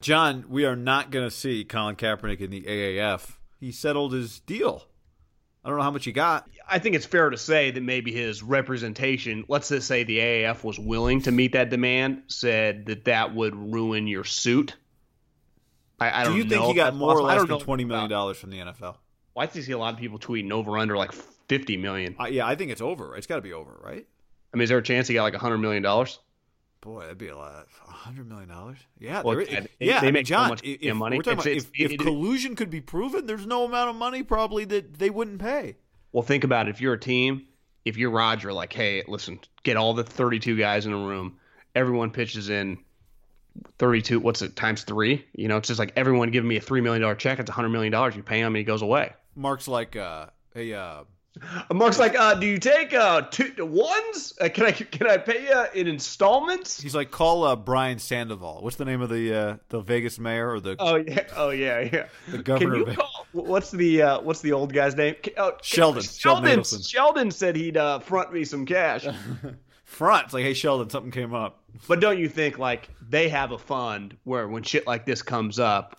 John, we are not going to see Colin Kaepernick in the AAF. He settled his deal. I don't know how much he got. I think it's fair to say that maybe his representation, let's just say the AAF was willing to meet that demand, said that that would ruin your suit. I, I Do you think know he got more or less than twenty million dollars from the NFL? Why Well, I see a lot of people tweeting over under like fifty million. Uh, yeah, I think it's over. It's got to be over, right? I mean, is there a chance he got like hundred million dollars? Boy, that'd be a lot. Hundred million dollars? Yeah, Well, there is- yeah, they- yeah. they make so John, much if, money. We're talking It's- about it's- if, if collusion could be proven, there's no amount of money probably that they wouldn't pay. Well, think about it. If you're a team, if you're Roger, like, hey, listen, get all the 32 guys in a room. Everyone pitches in 32. What's it times three? You know, it's just like everyone giving me a three million dollar check. It's a hundred million dollars. You pay him, and he goes away. Mark's like, uh, hey, uh, Mark's like, uh, do you take uh two ones? Uh, can I can I pay you in installments? he's like, call uh, Brian Sandoval. What's the name of the uh, the Vegas mayor or the Oh yeah, oh yeah, yeah. the Can governor? you of Ve- call? What's the uh, what's the old guy's name? Oh, Sheldon. Sheldon Sheldon. Sheldon said he'd uh, front me some cash. Front. It's like, hey, Sheldon, something came up. But don't you think like they have a fund where when shit like this comes up,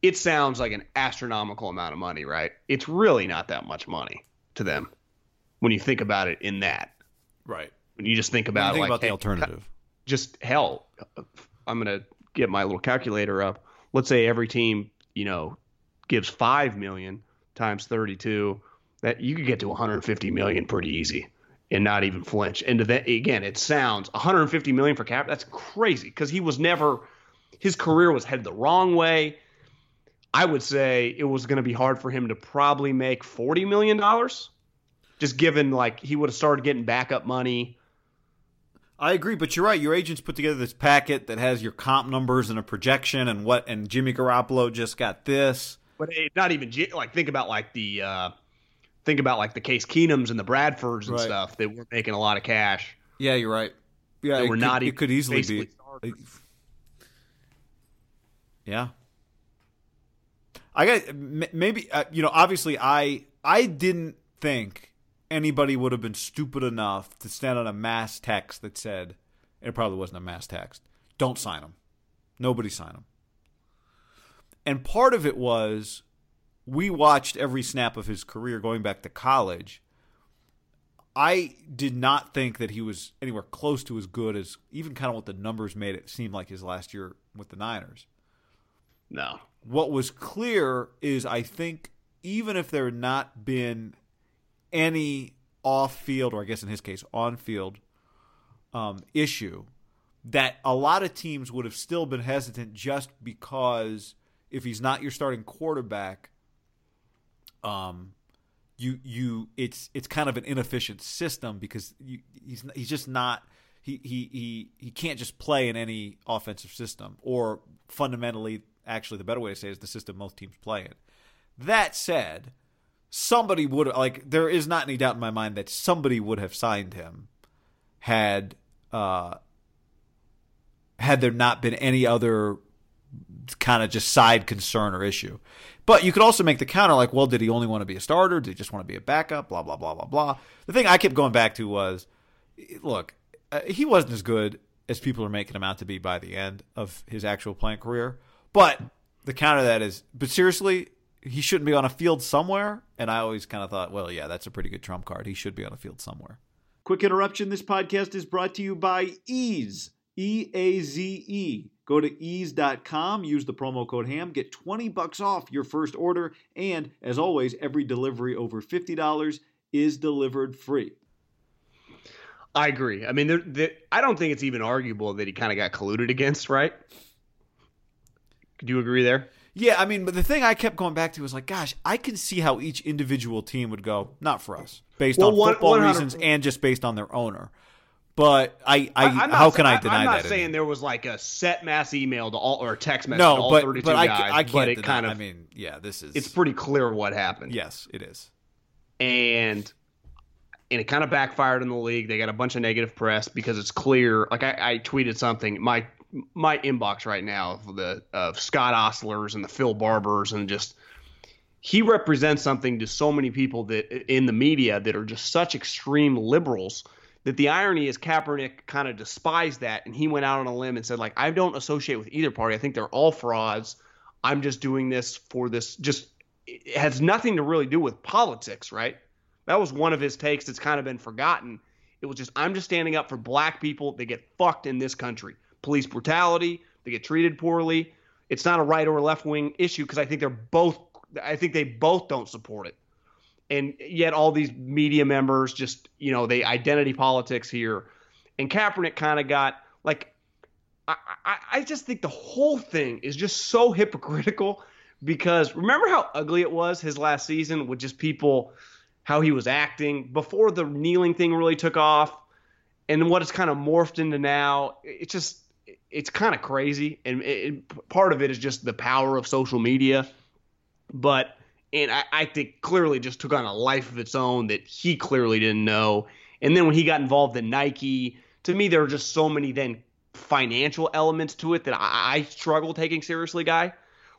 it sounds like an astronomical amount of money, right? It's really not that much money to them when you think about it in that. Right. When you just think about do you it think like about the hey, alternative? just hell, I'm gonna get my little calculator up. Let's say every team, you know, gives five million times 32. That you could get to 150 million pretty easy and not even flinch. And to that again, it sounds 150 million for Cap. That's crazy because he was never. His career was headed the wrong way. I would say it was going to be hard for him to probably make 40 million dollars. Just given like he would have started getting backup money. I agree, but you're right. Your agents put together this packet that has your comp numbers and a projection and what. And Jimmy Garoppolo just got this. But it, not even like think about like the uh, think about like the Case Keenums and the Bradfords and Right. stuff that were making a lot of cash. Yeah, you're right. Yeah, it were could, not it could easily be. Yeah. I got maybe uh, you know obviously I I didn't think anybody would have been stupid enough to stand on a mass text that said it probably wasn't a mass text. Don't sign them. Nobody sign them. And part of it was we watched every snap of his career going back to college. I did not think that he was anywhere close to as good as even kind of what the numbers made it seem like his last year with the Niners. No, What was clear is I think even if there had not been any off field, or I guess in his case, on field um, issue, that a lot of teams would have still been hesitant just because if he's not your starting quarterback, um, you you it's it's kind of an inefficient system because you, he's he's just not he, he he he can't just play in any offensive system or fundamentally actually the better way to say it is the system most teams play in. That said, somebody would like there is not any doubt in my mind that somebody would have signed him had uh had there not been any other kind of just side concern or issue. But you could also make the counter like, well, did he only want to be a starter? Did he just want to be a backup? Blah, blah, blah, blah, blah. The thing I kept going back to was look, uh, he wasn't as good as people are making him out to be by the end of his actual playing career. But the counter to that is, but seriously, he shouldn't be on a field somewhere. And I always kind of thought, well, yeah, that's a pretty good trump card. He should be on a field somewhere. Quick interruption this podcast is brought to you by Eaze, E A Z E. Go to eaze.com, use the promo code HAM, get 20 bucks off your first order, and as always, every delivery over $50 is delivered free. I agree. I mean, there, there, I don't think it's even arguable that he kind of got colluded against, right? Do you agree there? Yeah, I mean, but the thing I kept going back to was like, gosh, I can see how each individual team would go, not for us, based well, on one, football reasons and just based on their owner. But I, I, I how can I deny that? I'm not that saying there was like a set mass email to all or text message no, to all but, 32 but guys. I, I can't but it deny, kind of, I mean, yeah, this is. It's pretty clear what happened. Yes, it is. And and it kind of backfired in the league. They got a bunch of negative press because it's clear. Like I, I tweeted something. My my inbox right now of the of Scott Ostler's and the Phil Barbers and just he represents something to so many people that in the media that are just such extreme liberals that the irony is Kaepernick kind of despised that and he went out on a limb and said like I don't associate with either party. I think they're all frauds. I'm just doing this for this just it has nothing to really do with politics, right? That was one of his takes that's kind of been forgotten. It was just I'm just standing up for black people. that get fucked in this country. Police brutality, they get treated poorly. It's not a right or left wing issue because I think they're both I think they both don't support it. And yet all these media members just you know they identity politics here. And Kaepernick kind of got like I, I, I just think the whole thing is just so hypocritical because remember how ugly it was his last season with just people how he was acting before the kneeling thing really took off? And what it's kind of morphed into now it's just it's kind of crazy and it, part of it is just the power of social media but and I, I, think clearly just took on a life of its own that he clearly didn't know. And then when he got involved in Nike, to me there are just so many then financial elements to it that I, I struggle taking seriously, guy.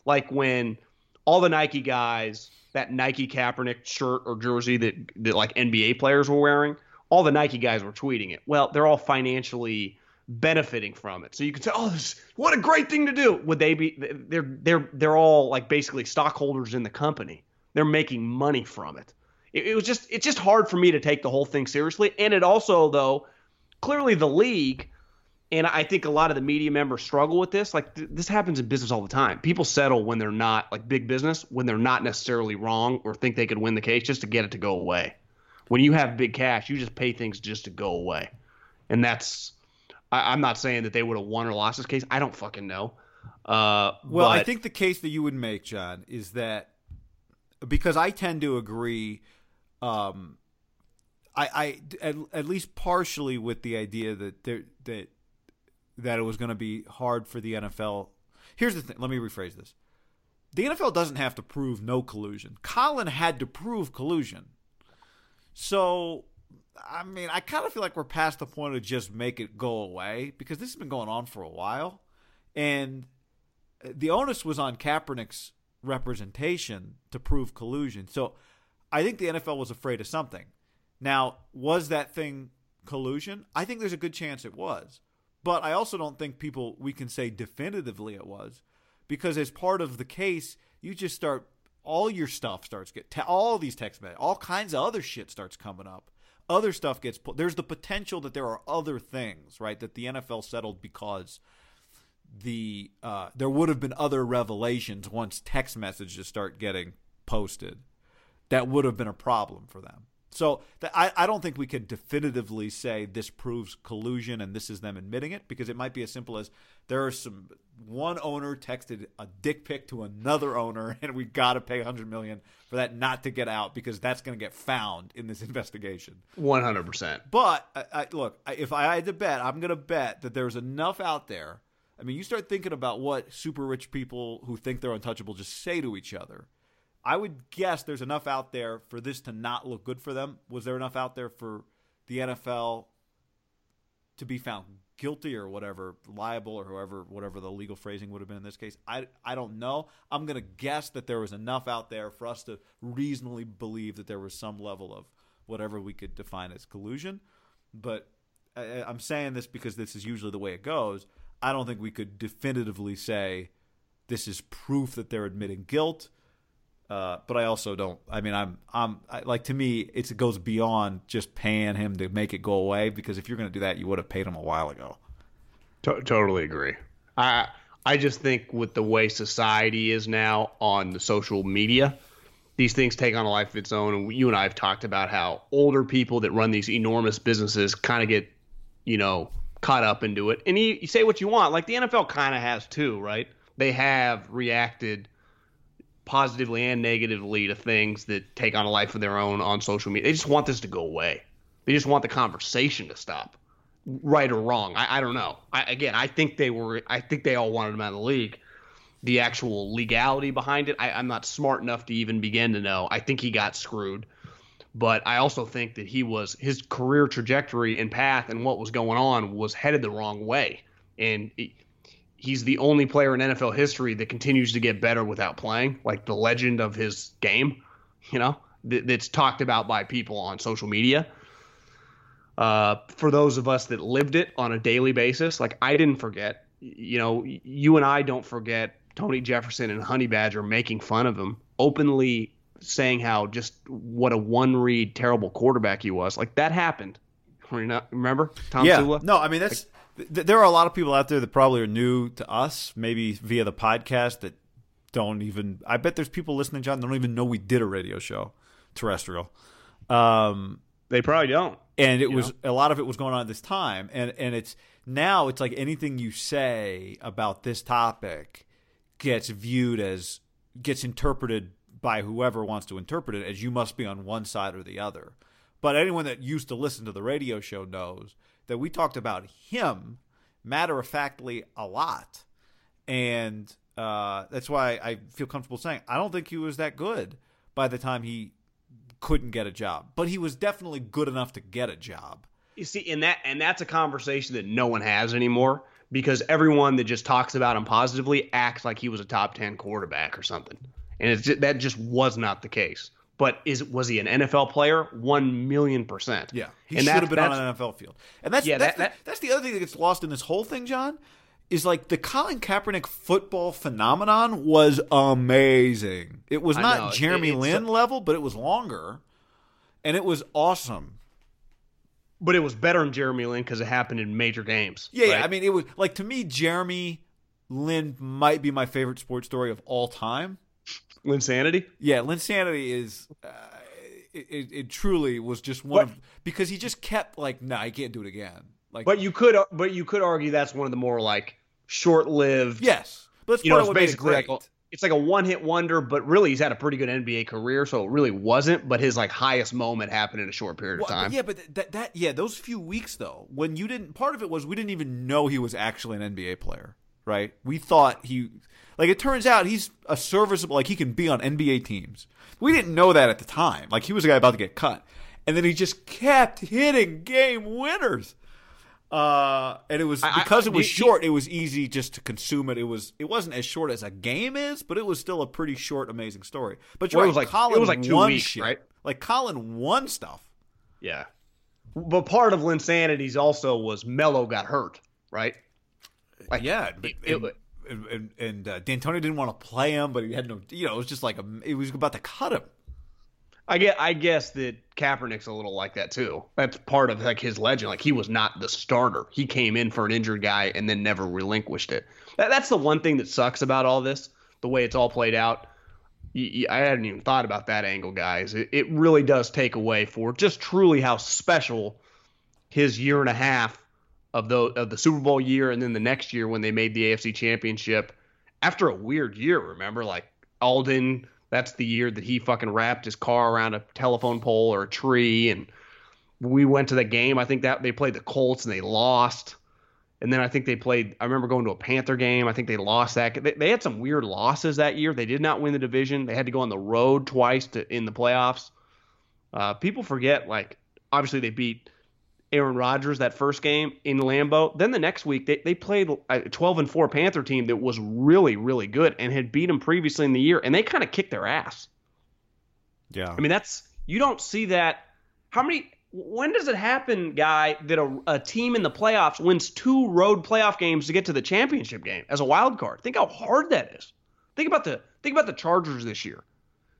Like when all the Nike guys, that Nike Kaepernick shirt or jersey that that like NBA players were wearing, all the Nike guys were tweeting it. Well, they're all financially benefiting from it. So you can say, "Oh, this what a great thing to do." Would they be? They're they're they're all like basically stockholders in the company. They're making money from it. it. It was just it's just hard for me to take the whole thing seriously. And it also though clearly the league and I think a lot of the media members struggle with this. Like th- this happens in business all the time. People settle when they're not like big business when they're not necessarily wrong or think they could win the case just to get it to go away. When you have big cash, you just pay things just to go away, and that's I, am not saying that they would have won or lost this case. I don't fucking know. Uh, well, but, I think the case that you would make, John, is that because I tend to agree. Um, I, I at, at least partially with the idea that there that that it was going to be hard for the NFL. Here's the thing. Let me rephrase this. The NFL doesn't have to prove no collusion. Colin had to prove collusion. So I mean, I kind of feel like we're past the point of just make it go away because this has been going on for a while, and uh, the onus was on Kaepernick's representation to prove collusion. So I think the NFL was afraid of something. Now, was that thing collusion? I think there's a good chance it was, but I also don't think people we can say definitively it was because as part of the case, you just start all your stuff starts get all these text messages, all kinds of other shit starts coming up other stuff gets put. There's the potential that there are other things, right, that the NFL settled because the uh, there would have been other revelations once text messages start getting posted that would have been a problem for them. So I, I don't think we can definitively say this proves collusion and this is them admitting it because it might be as simple as there are some one owner texted a dick pic to another owner and we got to pay 100 million for that not to get out because that's going to get found in this investigation. 100%. But I, I, look, if I had to bet, I'm going to bet that there's enough out there. I mean, you start thinking about what super rich people who think they're untouchable just say to each other I would guess there's enough out there for this to not look good for them. Was there enough out there for the NFL to be found guilty or whatever, liable or whoever, whatever the legal phrasing would have been in this case. I, I don't know. I'm going to guess that there was enough out there for us to reasonably believe that there was some level of whatever we could define as collusion. But I, I'm saying this because this is usually the way it goes. I don't think we could definitively say this is proof that they're admitting guilt. Uh, but I also don't. I mean, I'm, I'm I, like to me, it goes beyond just paying him to make it go away. Because if you're going to do that, you would have paid him a while ago. To- totally agree. I I just think with the way society is now on the social media, these things take on a life of its own. And you and I have talked about how older people that run these enormous businesses kind of get, you know, caught up into it. And you, you say what you want, like the NFL kind of has too, right? They have reacted positively and negatively to things that take on a life of their own on social media. They just want this to go away. They just want the conversation to stop, right or wrong. I, I don't know. I, again, I think they were. I think they all wanted him out of the league. The actual legality behind it, I, I'm not smart enough to even begin to know. I think he got screwed, but I also think that he was his career trajectory and path and what was going on was headed the wrong way, and. He's the only player in NFL history that continues to get better without playing, like the legend of his game, you know, that's talked about by people on social media. Uh, for those of us that lived it on a daily basis, like I didn't forget, you know, you and I don't forget Tony Jefferson and Honey Badger making fun of him, openly saying how just what a one read terrible quarterback he was. Like that happened. Remember Tom yeah. Sula? No, I mean that's like, there are a lot of people out there that probably are new to us, maybe via the podcast that don't even. I bet there's people listening, John, that don't even know we did a radio show, terrestrial. Um, they probably don't. And it was know? a lot of it was going on at this time, and and it's now it's like anything you say about this topic gets viewed as gets interpreted by whoever wants to interpret it as you must be on one side or the other. But anyone that used to listen to the radio show knows that we talked about him matter of factly a lot. And uh, that's why I feel comfortable saying I don't think he was that good by the time he couldn't get a job, but he was definitely good enough to get a job. You see, and that and that's a conversation that no one has anymore because everyone that just talks about him positively acts like he was a top ten quarterback or something, and it's just, that just was not the case. But is was he an NFL player? One million percent. Yeah, he and should have been on an NFL field. And that's yeah, that's, that, the, that's the other thing that gets lost in this whole thing, John. Is like the Colin Kaepernick football phenomenon was amazing. It was not Jeremy it, Lin level, but it was longer, and it was awesome. But it was better than Jeremy Lin because it happened in major games. Yeah, right? yeah, I mean, it was like to me, Jeremy Lin might be my favorite sports story of all time Linsanity? Yeah, Linsanity is. Uh, it, it, truly was just one of because he just kept like, nah, I can't do it again. Like, but you could, but you could argue that's one of the more like short-lived. Yes, but that's you know, it's basically like a, it's like a one-hit wonder, but really he's had a pretty good NBA career, so it really wasn't. But his like highest moment happened in a short period well, of time. Yeah, but that that yeah, those few weeks though, when you didn't, part of it was we didn't even know he was actually an NBA player, right? We thought he like it turns out he's a serviceable like he can be on NBA teams. We didn't know that at the time. Like he was a guy about to get cut. And then he just kept hitting game winners. Uh, and it was because I, I, it was he, short. It was easy just to consume it. It was it wasn't as short as a game is, but it was still a pretty short, amazing story. But you're well, right, it was like Colin it was like two weeks, shit. right? Like Colin won stuff. Yeah, but part of Linsanity's also was Melo got hurt, right? Like, yeah, it, it, and, and uh, D'Antoni didn't want to play him, but he had no. You know, it was just like a, it was about to cut him. I get. I guess that Kaepernick's a little like that too. That's part of like his legend. Like he was not the starter. He came in for an injured guy and then never relinquished it. That, that's the one thing that sucks about all this. The way it's all played out. I hadn't even thought about that angle, guys. It, it really does take away for just truly how special his year and a half of the of the Super Bowl year, and then the next year when they made the AFC Championship after a weird year. Remember, like Aldon, that's the year that he fucking wrapped his car around a telephone pole or a tree, and we went to the game. I think that they played the Colts and they lost. And then I think they played. I remember going to a Panther game. I think they lost that. They, they had some weird losses that year. They did not win the division. They had to go on the road twice to in the playoffs. Uh, people forget, like obviously they beat Aaron Rodgers that first game in Lambeau. Then the next week they, they played a 12 and 4 Panther team that was really really good and had beat them previously in the year and they kind of kicked their ass. Yeah. I mean that's you don't see that how many when does it happen, guy, that a, a team in the playoffs wins two road playoff games to get to the championship game as a wild card? Think how hard that is. Think about the think about the Chargers this year.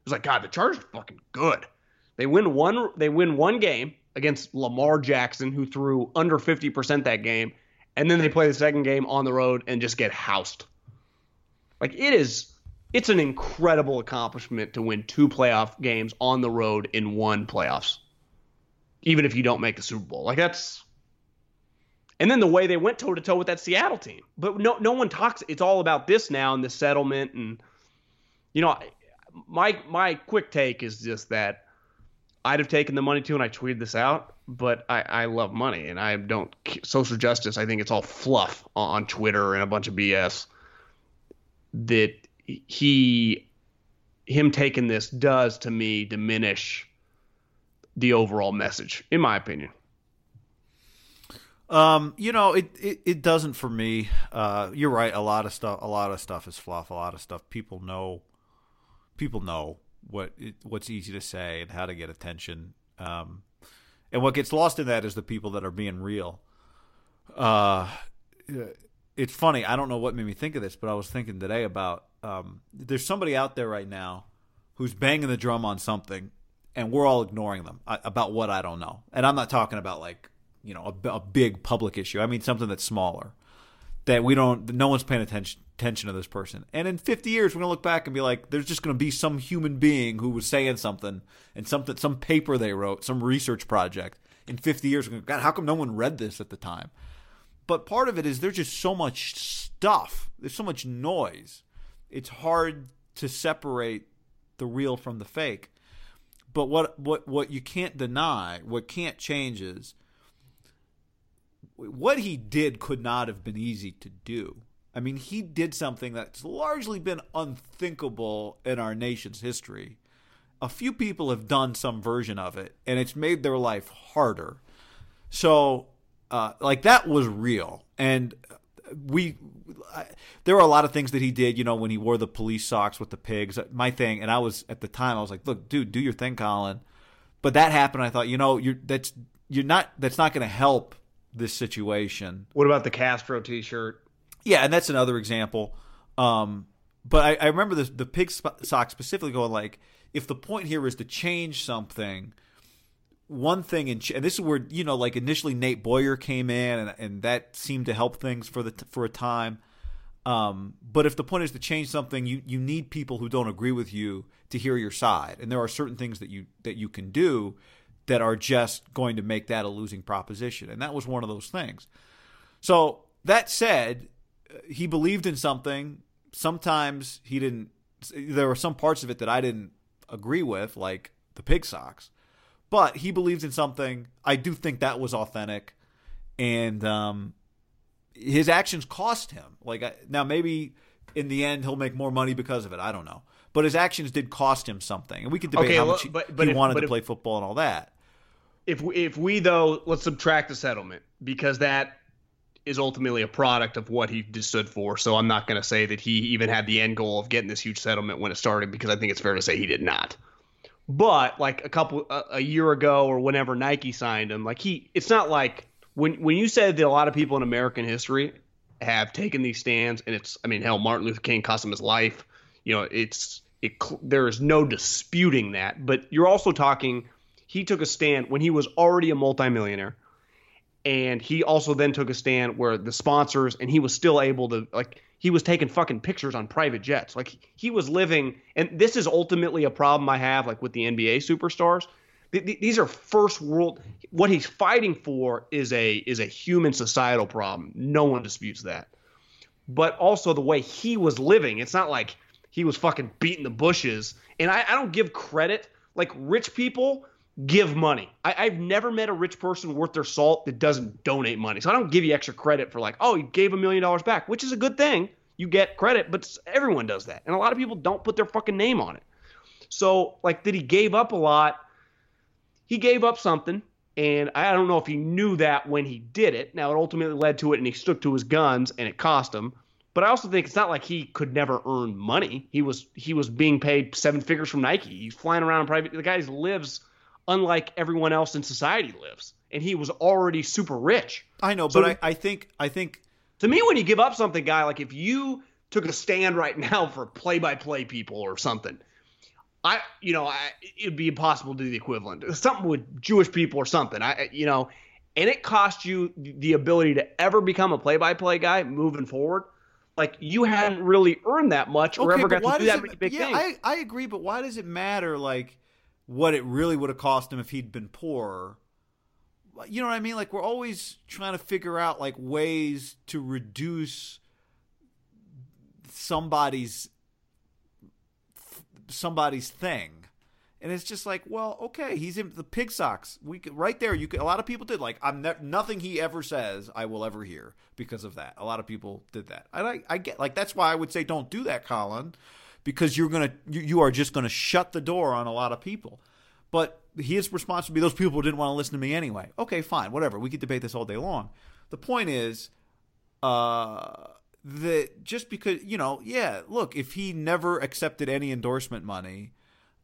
It's like God, the Chargers are fucking good. They win one they win one game against Lamar Jackson, who threw under 50% that game, and then they play the second game on the road and just get housed. Like it is it's an incredible accomplishment to win two playoff games on the road in one playoffs. Even if you don't make the Super Bowl. Like that's and then the way they went toe to toe with that Seattle team. But no no one talks it's all about this now and the settlement and you know my my quick take is just that I'd have taken the money too, and I tweeted this out. But I, I love money, and I don't social justice. I think it's all fluff on Twitter and a bunch of BS. That he, him taking this does to me diminish the overall message, in my opinion. Um, you know, it, it, it doesn't for me. Uh, you're right. A lot of stuff, a lot of stuff is fluff. A lot of stuff people know, people know what what's easy to say and how to get attention. Um, and what gets lost in that is the people that are being real. Uh, it's funny. I don't know what made me think of this, but I was thinking today about um, there's somebody out there right now who's banging the drum on something, and we're all ignoring them uh, about what I don't know. And I'm not talking about like you know a, a big public issue. I mean something that's smaller that we don't. No one's paying attention attention to this person. And in 50 years, we're gonna look back and be like, there's just gonna be some human being who was saying something and something, some paper they wrote, some research project. In 50 years, we're gonna, God, how come no one read this at the time? But part of it is there's just so much stuff. There's so much noise. It's hard to separate the real from the fake. But what what what you can't deny, what can't change is what he did could not have been easy to do. I mean, he did something that's largely been unthinkable in our nation's history. A few people have done some version of it, and it's made their life harder. So, uh, like, that was real. And we, I, there were a lot of things that he did, you know, when he wore the police socks with the pigs. My thing, and I was, at the time, I was like, look, dude, do your thing, Colin. But that happened. I thought, you know, you're, that's, you're not, that's not going to help this situation. What about the Castro T-shirt? Yeah, and that's another example. Um, but I, I remember the the pig sock specifically going like, if the point here is to change something, one thing, in, and this is where you know, like initially Nate Boyer came in, and, and that seemed to help things for the for a time. Um, but if the point is to change something, you you need people who don't agree with you to hear your side, and there are certain things that you that you can do that are just going to make that a losing proposition, and that was one of those things. So that said, he believed in something. Sometimes he didn't. There were some parts of it that I didn't agree with, like the pig socks. But he believed in something. I do think that was authentic, and um, his actions cost him. Like now, maybe in the end he'll make more money because of it. I don't know, but his actions did cost him something, and we could debate Okay, how well, much he, but- but he if- wanted to if- play football and all that. If we, if we though let's subtract the settlement because that is ultimately a product of what he stood for. So I'm not going to say that he even had the end goal of getting this huge settlement when it started because I think it's fair to say he did not. But like a couple a, a year ago or whenever Nike signed him, like he it's not like when when you said that a lot of people in American history have taken these stands and it's I mean hell Martin Luther King cost him his life. You know, it's it there is no disputing that, but you're also talking he took a stand when he was already a multimillionaire. And he also then took a stand where the sponsors and he was still able to like he was taking fucking pictures on private jets. Like he was living and this is ultimately a problem i have like with the nba superstars. Th- th- these are first world what he's fighting for is a is a human societal problem. No one disputes that. But also the way he was living it's not like he was fucking beating the bushes. And i, I don't give credit. Like rich people give money. I, I've never met a rich person worth their salt that doesn't donate money. So I don't give you extra credit for like, oh, you gave a million dollars back, which is a good thing. You get credit, but everyone does that. And a lot of people don't put their fucking name on it. So, like, that he gave up a lot. He gave up something. And I don't know if he knew that when he did it. Now, it ultimately led to it, and he stuck to his guns, and it cost him. But I also think it's not like he could never earn money. He was he was being paid seven figures from Nike. He's flying around in private. The guy lives unlike everyone else in society lives, and he was already super rich. I know, So but I, I think I think To me, when you give up something, guy, like if you took a stand right now for play-by-play people or something, I, you know, I, it'd be impossible to do the equivalent. Something with Jewish people or something. I, you know, and it cost you the ability to ever become a play-by-play guy moving forward. Like you hadn't really earned that much or ever but got to do that it- many big yeah, things. I, I agree, but why does it matter like what it really would have cost him if he'd been poor? You know what I mean? Like we're always trying to figure out like ways to reduce somebody's somebody's thing. And it's just like, well, okay, he's in the pig socks. We could, right there. You could, a lot of people did like, I'm ne- nothing he ever says I will ever hear because of that. A lot of people did that, and I, I get like that's why I would say don't do that, Colin, because you're gonna you, you are just gonna shut the door on a lot of people. But his response would be those people didn't want to listen to me anyway. Okay, fine, whatever. We could debate this all day long. The point is, uh, that just because you know, yeah, look, if he never accepted any endorsement money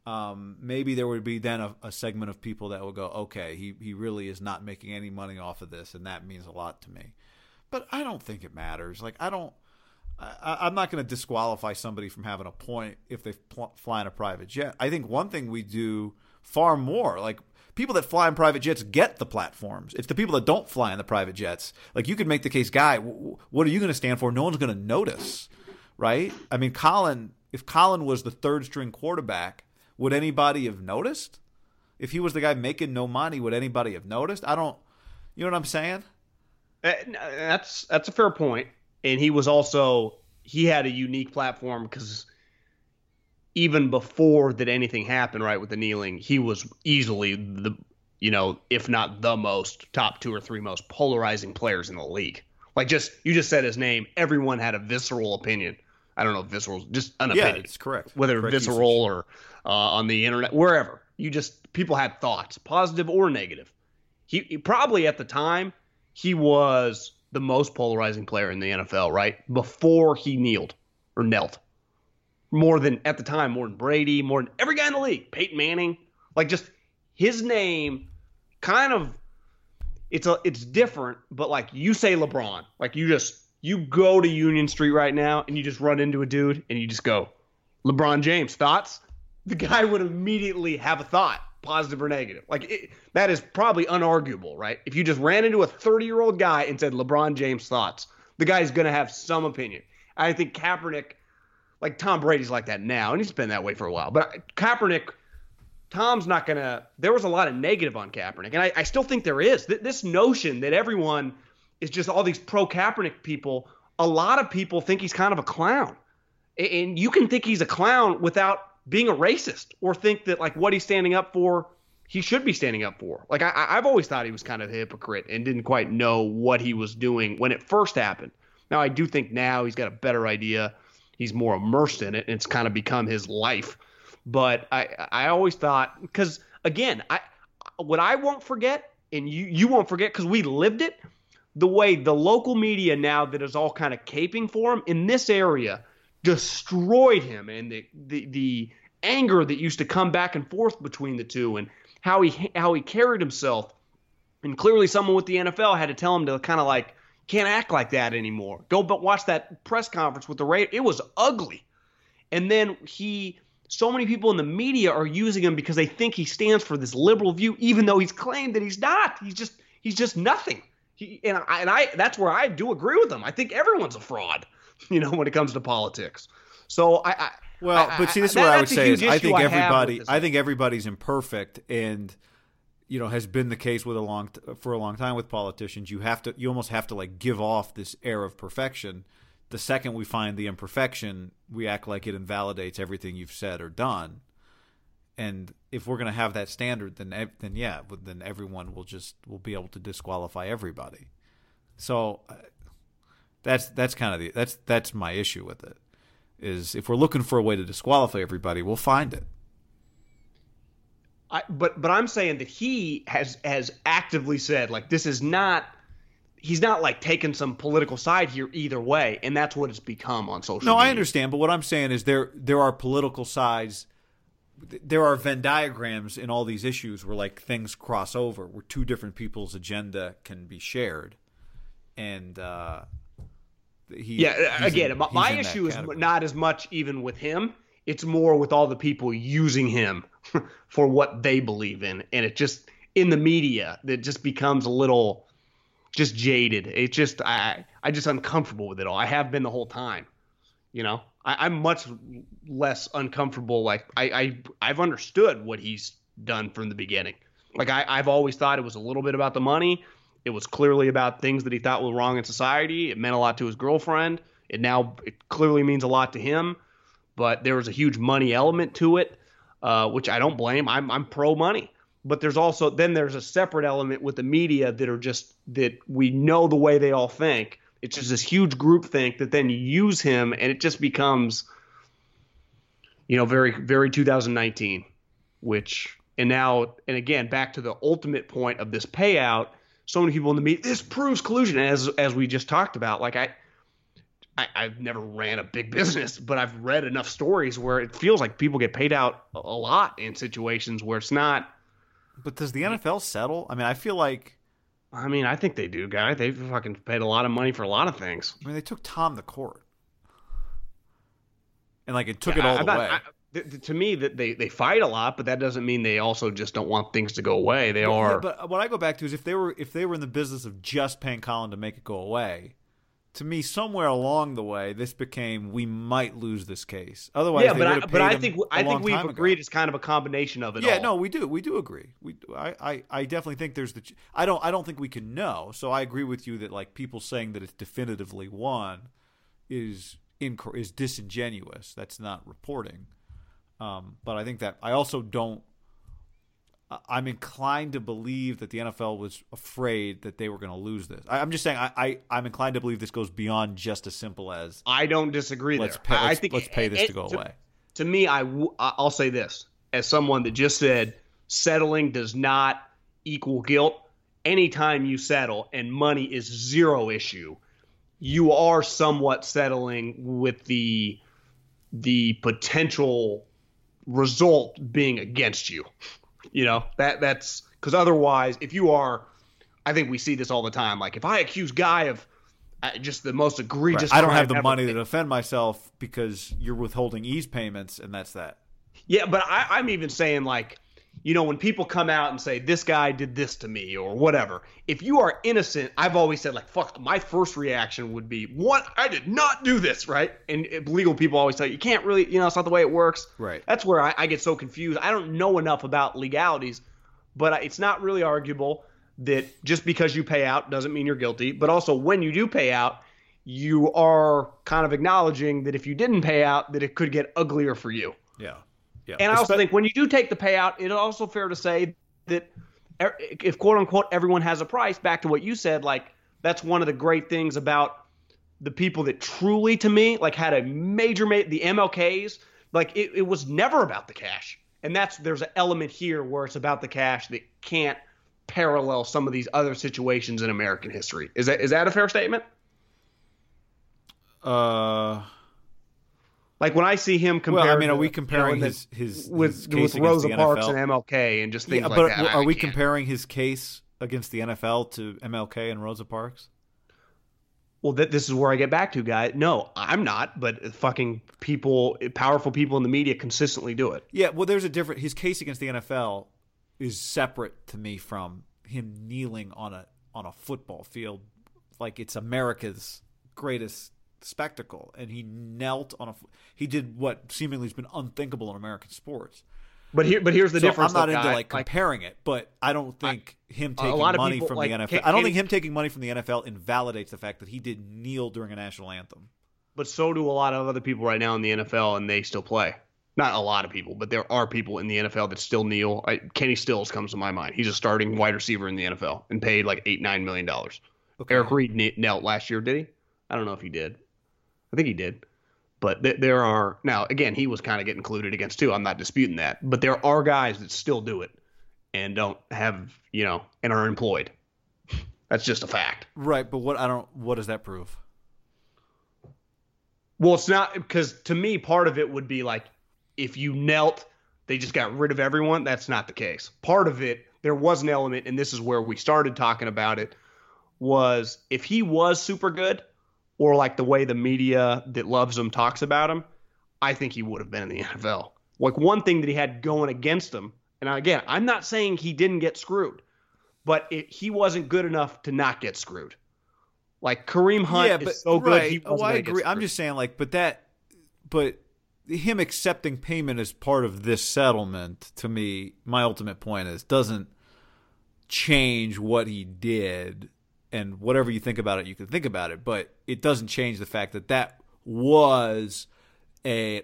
um, maybe there would be then a, a segment of people that would go, okay, he, he really is not making any money off of this, and that means a lot to me. But I don't think it matters. Like, I don't, I, I'm not going to disqualify somebody from having a point if they pl- fly in a private jet. I think one thing we do far more, like, people that fly in private jets get the platforms. It's the people that don't fly in the private jets. Like, you could make the case, guy, w- what are you going to stand for? No one's going to notice, right? I mean, Colin, if Colin was the third string quarterback, would anybody have noticed? If he was the guy making no money, would anybody have noticed? I don't. You know what I'm saying? Uh, That's that's a fair point, and he was also he had a unique platform because even before that anything happened, right with the kneeling, he was easily the you know if not the most top two or three most polarizing players in the league. Like just you just said his name, everyone had a visceral opinion. I don't know if visceral, just an Yeah, opinion it's correct. whether Correct visceral usage. or uh, on the internet, wherever. You just people had thoughts, positive or negative. He, he probably at the time he was the most polarizing player in the NFL, right? Before he kneeled or knelt, more than at the time, more than Brady, more than every guy in the league, Peyton Manning, like just his name, kind of. It's a it's different, but like you say LeBron, like you just you go to Union Street right now and you just run into a dude and you just go, LeBron James, thoughts? The guy would immediately have a thought, positive or negative. Like it, that is probably unarguable, right? If you just ran into a 30 year old guy and said LeBron James thoughts, the guy's going to have some opinion. I think Kaepernick, like Tom Brady's like that now, and he's been that way for a while. But Kaepernick, Tom's not going to. There was a lot of negative on Kaepernick, and I, I still think there is. Th- This notion that everyone is just all these pro Kaepernick people, a lot of people think he's kind of a clown. And you can think he's a clown without being a racist or think that like what he's standing up for he should be standing up for. Like I, i've always thought he was kind of a hypocrite and didn't quite know what he was doing when it first happened. Now i do think now he's got a better idea. He's more immersed in it and it's kind of become his life. But i i always thought because again i what i won't forget and you you won't forget because we lived it the way the local media now that is all kind of caping for him in this area destroyed him and the, the the anger that used to come back and forth between the two and how he how he carried himself. And clearly someone with the NFL had to tell him to kind of like can't act like that anymore. Go but watch that press conference with the Raiders it was ugly. And then he so many people in the media are using him because they think he stands for this liberal view even though he's claimed that he's not. He's just he's just nothing. He, and I, and I that's where I do agree with him. I think everyone's a fraud you know when it comes to politics so I, I Well, I- but see, this is what I would say is I think everybody. I think everybody's imperfect, and you know has been the case with a long for a long time with politicians. You have to, you almost have to like give off this air of perfection. The second we find the imperfection, we act like it invalidates everything you've said or done. And if we're going to have that standard, then then yeah, then everyone will just will be able to disqualify everybody. So uh, that's that's kind of the that's that's my issue with it is if we're looking for a way to disqualify everybody, we'll find it. I, but but I'm saying that he has has actively said like this is not he's not like taking some political side here either way, and that's what it's become on social. No, media. I understand, but what I'm saying is there there are political sides. There are Venn diagrams in all these issues where like things cross over, where two different people's agenda can be shared, and uh, he. Yeah, again, in- my, he's my in that issue is not as much even with him. It's more with all the people using him for what they believe in, and it just in the media that just becomes a little just jaded. It just I I just uncomfortable with it all. I have been the whole time. You know, I, I'm much less uncomfortable. Like I, I I've understood what he's done from the beginning. Like I, I've always thought it was a little bit about the money. It was clearly about things that he thought were wrong in society. It meant a lot to his girlfriend. It now it clearly means a lot to him. But there was a huge money element to it, uh, which I don't blame. I'm I'm pro money. But there's also then there's a separate element with the media that are just that we know the way they all think. It's just this huge group think that then use him and it just becomes you know very very 2019 which and now and again back to the ultimate point of this payout so many people in the media this proves collusion as as we just talked about. Like I, I i've never ran a big business but i've read enough stories where it feels like people get paid out a lot in situations where it's not. But does the NFL settle? I mean, I feel like i mean i think they do guy. They fucking paid a lot of money for a lot of things. I mean they took Tom to court, and like it took it all I'm the not- way. I- th- th- to me that they, they fight a lot but that doesn't mean they also just don't want things to go away they Yeah, are but what I go back to is if they were if they were in the business of just paying Colin to make it go away, to me somewhere along the way this became we might lose this case. Otherwise, yeah, they but I, but I think I think we've time ago. agreed it's kind of a combination of it Yeah, all. no, we do. We do agree. We I, I I definitely think there's the I don't I don't think we can know. So I agree with you that like people saying that it's definitively won is is disingenuous. That's not reporting. Um, but I think that I also don't I'm inclined to believe that the NFL was afraid that they were going to lose this. I, I'm just saying I, I I'm inclined to believe this goes beyond just as simple as I don't disagree let's there. pay, I let's, I think let's pay this it- to go away. To me, I w- I- I'll say this as someone that just said settling does not equal guilt. Anytime you settle and money is zero issue, you are somewhat settling with the the potential result being against you. You know that that's because otherwise, if you are, I think we see this all the time. Like if I accuse Guy of uh, just the most egregious, I don't have the money to defend myself because you're withholding Eaze payments, and that's that. Yeah, but I, I'm even saying like, you know, when people come out and say this guy did this to me or whatever, if you are innocent, I've always said like, fuck. My first reaction would be, what? I did not do this, right? And uh, legal people always tell you, you can't really, you know, it's not the way it works. Right. That's where I, I get so confused. I don't know enough about legalities, but I- it's not really arguable that just because you pay out doesn't mean you're guilty. But also, when you do pay out, you are kind of acknowledging that if you didn't pay out, that it could get uglier for you. Yeah, yeah. And I also Espe- think when you do take the payout, it's also fair to say that er- if quote unquote everyone has a price, back to what you said, like that's one of the great things about the people that truly, to me, like had a major, ma- the MLKs, like it, it was never about the cash. And that's there's an element here where it's about the cash that can't parallel some of these other situations in American history. Is that is that a fair statement? uh, Like when I see him compare, well, I mean, are we comparing in the- his his with his with Rosa Parks and MLK and just things Yeah, like but that? are I we can't. comparing his case against the NFL to MLK and Rosa Parks? Well, th- this is where I get back to, guy. No, I'm not, but fucking people, powerful people in the media consistently do it. Yeah, well, there's a different. His case against the NFL is separate to me from him kneeling on a on a football field, like it's America's greatest spectacle, and he knelt on a. He did what seemingly has been unthinkable in American sports. But here, but here's the so difference. I'm not into guy. like comparing it, but I don't think him a taking money people, from like, the NFL. can- I don't think him taking money from the NFL invalidates the fact that he did kneel during a national anthem. but so do a lot of other people right now in the NFL, and they still play. Not a lot of people, but there are people in the NFL that still kneel. I, Kenny Stills comes to my mind. He's a starting wide receiver in the NFL and paid like eight nine million dollars. Okay. Eric Reid kne- knelt last year, did he? I don't know if he did. I think he did. But th- there are now again he was kind of getting included against too. I'm not disputing that, but there are guys that still do it. and don't have you know and are employed. That's just a fact. Right, but what I don't what does that prove? Well, it's not because to me, part of it would be like if you knelt, they just got rid of everyone. That's not the case. Part of it, there was an element, and this is where we started talking about it, was if he was super good, or like the way the media that loves him talks about him, I think he would have been in the NFL. Like one thing that he had going against him, and again, I'm not saying he didn't get screwed, but it, he wasn't good enough to not get screwed. Like Kareem Hunt yeah, but is so good. right. He oh, I agree. I'm just saying, like, but that, but him accepting payment as part of this settlement, to me, my ultimate point is doesn't change what he did, and whatever you think about it, you can think about it, but it doesn't change the fact that that was a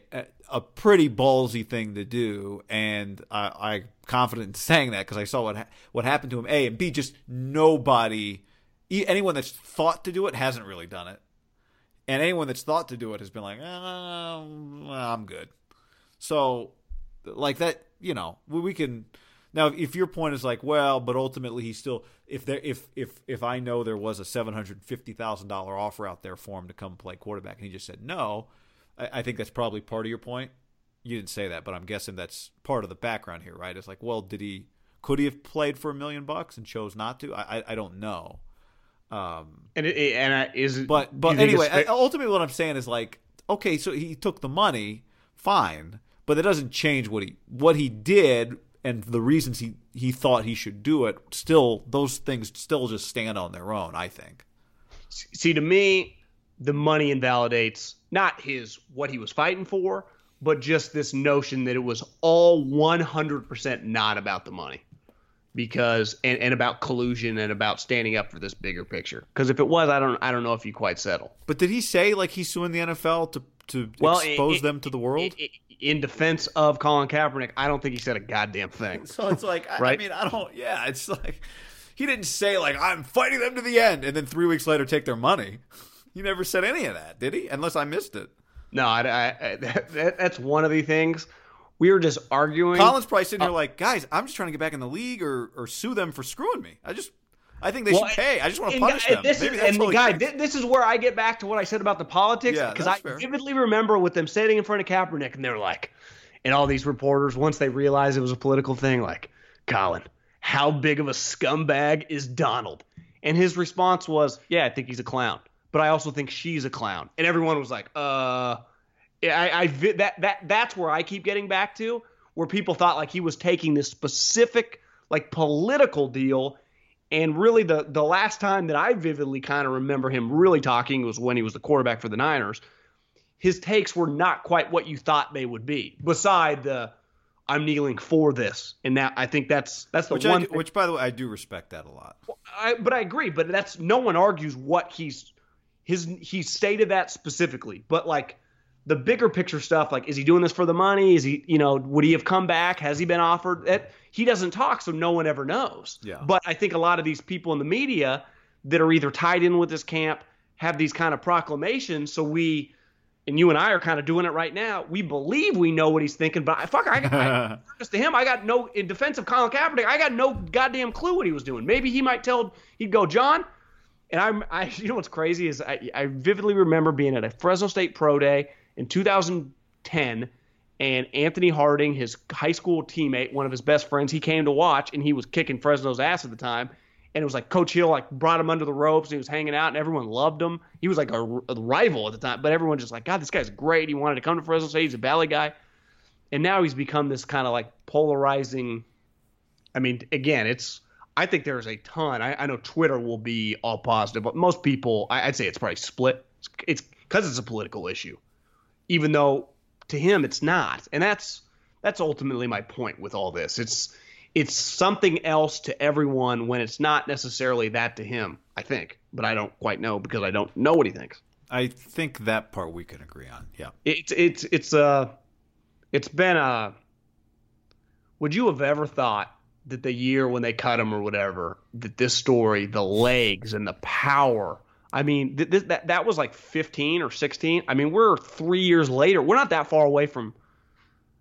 a, pretty ballsy thing to do, and I, I'm confident in saying that because I saw what ha- what happened to him. A and B, just nobody, anyone that's thought to do it hasn't really done it, and anyone that's thought to do it has been like, oh, I'm good. So, like that, you know, we can. Now, if your point is like, well, but ultimately he still, if there, if if if I know there was a seven hundred fifty thousand dollar offer out there for him to come play quarterback, and he just said no, I, I think that's probably part of your point. You didn't say that, but I'm guessing that's part of the background here, right? It's like, well, did he, could he have played for a million bucks and chose not to? I I, I don't know. Um, and it, it- and I, is but but anyway, I- ultimately, what I'm saying is like, okay, so he took the money, fine, but that doesn't change what he what he did and the reasons he he thought he should do it. Still, those things still just stand on their own. I think. see to me the money invalidates not his what he was fighting for but just this notion that it was all 100% not about the money because and, and about collusion and about standing up for this bigger picture because if it was i don't i don't know if you quite settle But did he say like he's suing the NFL to to Well, expose it- them to the world? I- I- in defense of colin kaepernick i don't think he said a goddamn thing so it's like, I, I mean, I don't. Yeah, it's like he didn't say like I'm fighting them to the end, and then three weeks later take their money. He never said any of that, did he? Unless I missed it. no I, I, I- that, that's one of the things we were just arguing Colin's probably sitting Uh, here like, guys, I'm just trying to get back in the league or, or sue them for screwing me. I just, I think they Well, should pay. I just want to punish them. This Maybe is, and all he guy, thi- this is where I get back to what I said about the politics Yeah, because I fair. vividly remember with them sitting in front of Kaepernick and they're like, and all these reporters once they realized it was a political thing, like, Colin, how big of a scumbag is Donald? And his response was, Yeah, I think he's a clown, but I also think she's a clown. And everyone was like, Uh, yeah, I, I vi- that that that's where I keep getting back to where people thought like he was taking this specific like political deal and really the the last time that I vividly kind of remember him really talking was when he was the quarterback for the Niners his takes were not quite what you thought they would be beside the I'm kneeling for this and that I think that's that's the which, one do- thing- which, by the way, I do respect that a lot. I, but I agree. But that's no one argues what he's his he stated that specifically. But like the bigger picture stuff, like is he doing this for the money? Is he you know would he have come back? Has he been offered? That he doesn't talk, so no one ever knows. Yeah. But I think a lot of these people in the media that are either tied in with this camp have these kind of proclamations. So we. And you and I are kind of doing it right now. We believe we know what he's thinking, but I fuck, I, I just to him, I got no in defense of Colin Kaepernick. I got no goddamn clue what he was doing. Maybe he might tell he'd go, John. And I'm, I, you know what's crazy is I, I vividly remember being at a Fresno State Pro Day in 2010, and Anthony Harding, his high school teammate, one of his best friends, he came to watch, and he was kicking Fresno's ass at the time. And it was like Coach Hill like brought him under the ropes, and he was hanging out, and everyone loved him. He was like a, a rival at the time, but everyone just like, God, this guy's great. He wanted to come to Fresno State. He's a Valley guy and now he's become this kind of like polarizing. I mean, again, it's. I think there's a ton. I, I know Twitter will be all positive, but most people, I, I'd say it's probably split. It's because it's a political issue, even though to him it's not, and that's that's ultimately my point with all this. It's it's something else to everyone when it's not necessarily that to him. I think, but I don't quite know because I don't know what he thinks. I think that part we can agree on. Yeah. It's it's it's uh it's been a. Would you have ever thought that the year when they cut him or whatever that this story, the legs and the power? I mean, th- th- that that was like 15 or 16. I mean, we're three years later. We're not that far away from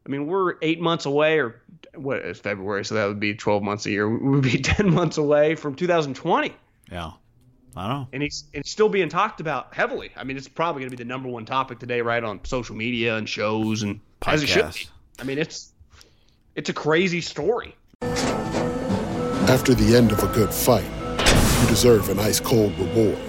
I mean, we're eight months away, or what is February? So that would be 12 months a year. We would be 10 months away from 2020. Yeah. I don't know. And he's it's still being talked about heavily. I mean, it's probably going to be the number one topic today, right on social media and shows and as it should be. I mean, it's it's a crazy story. After the end of a good fight, you deserve an ice cold reward.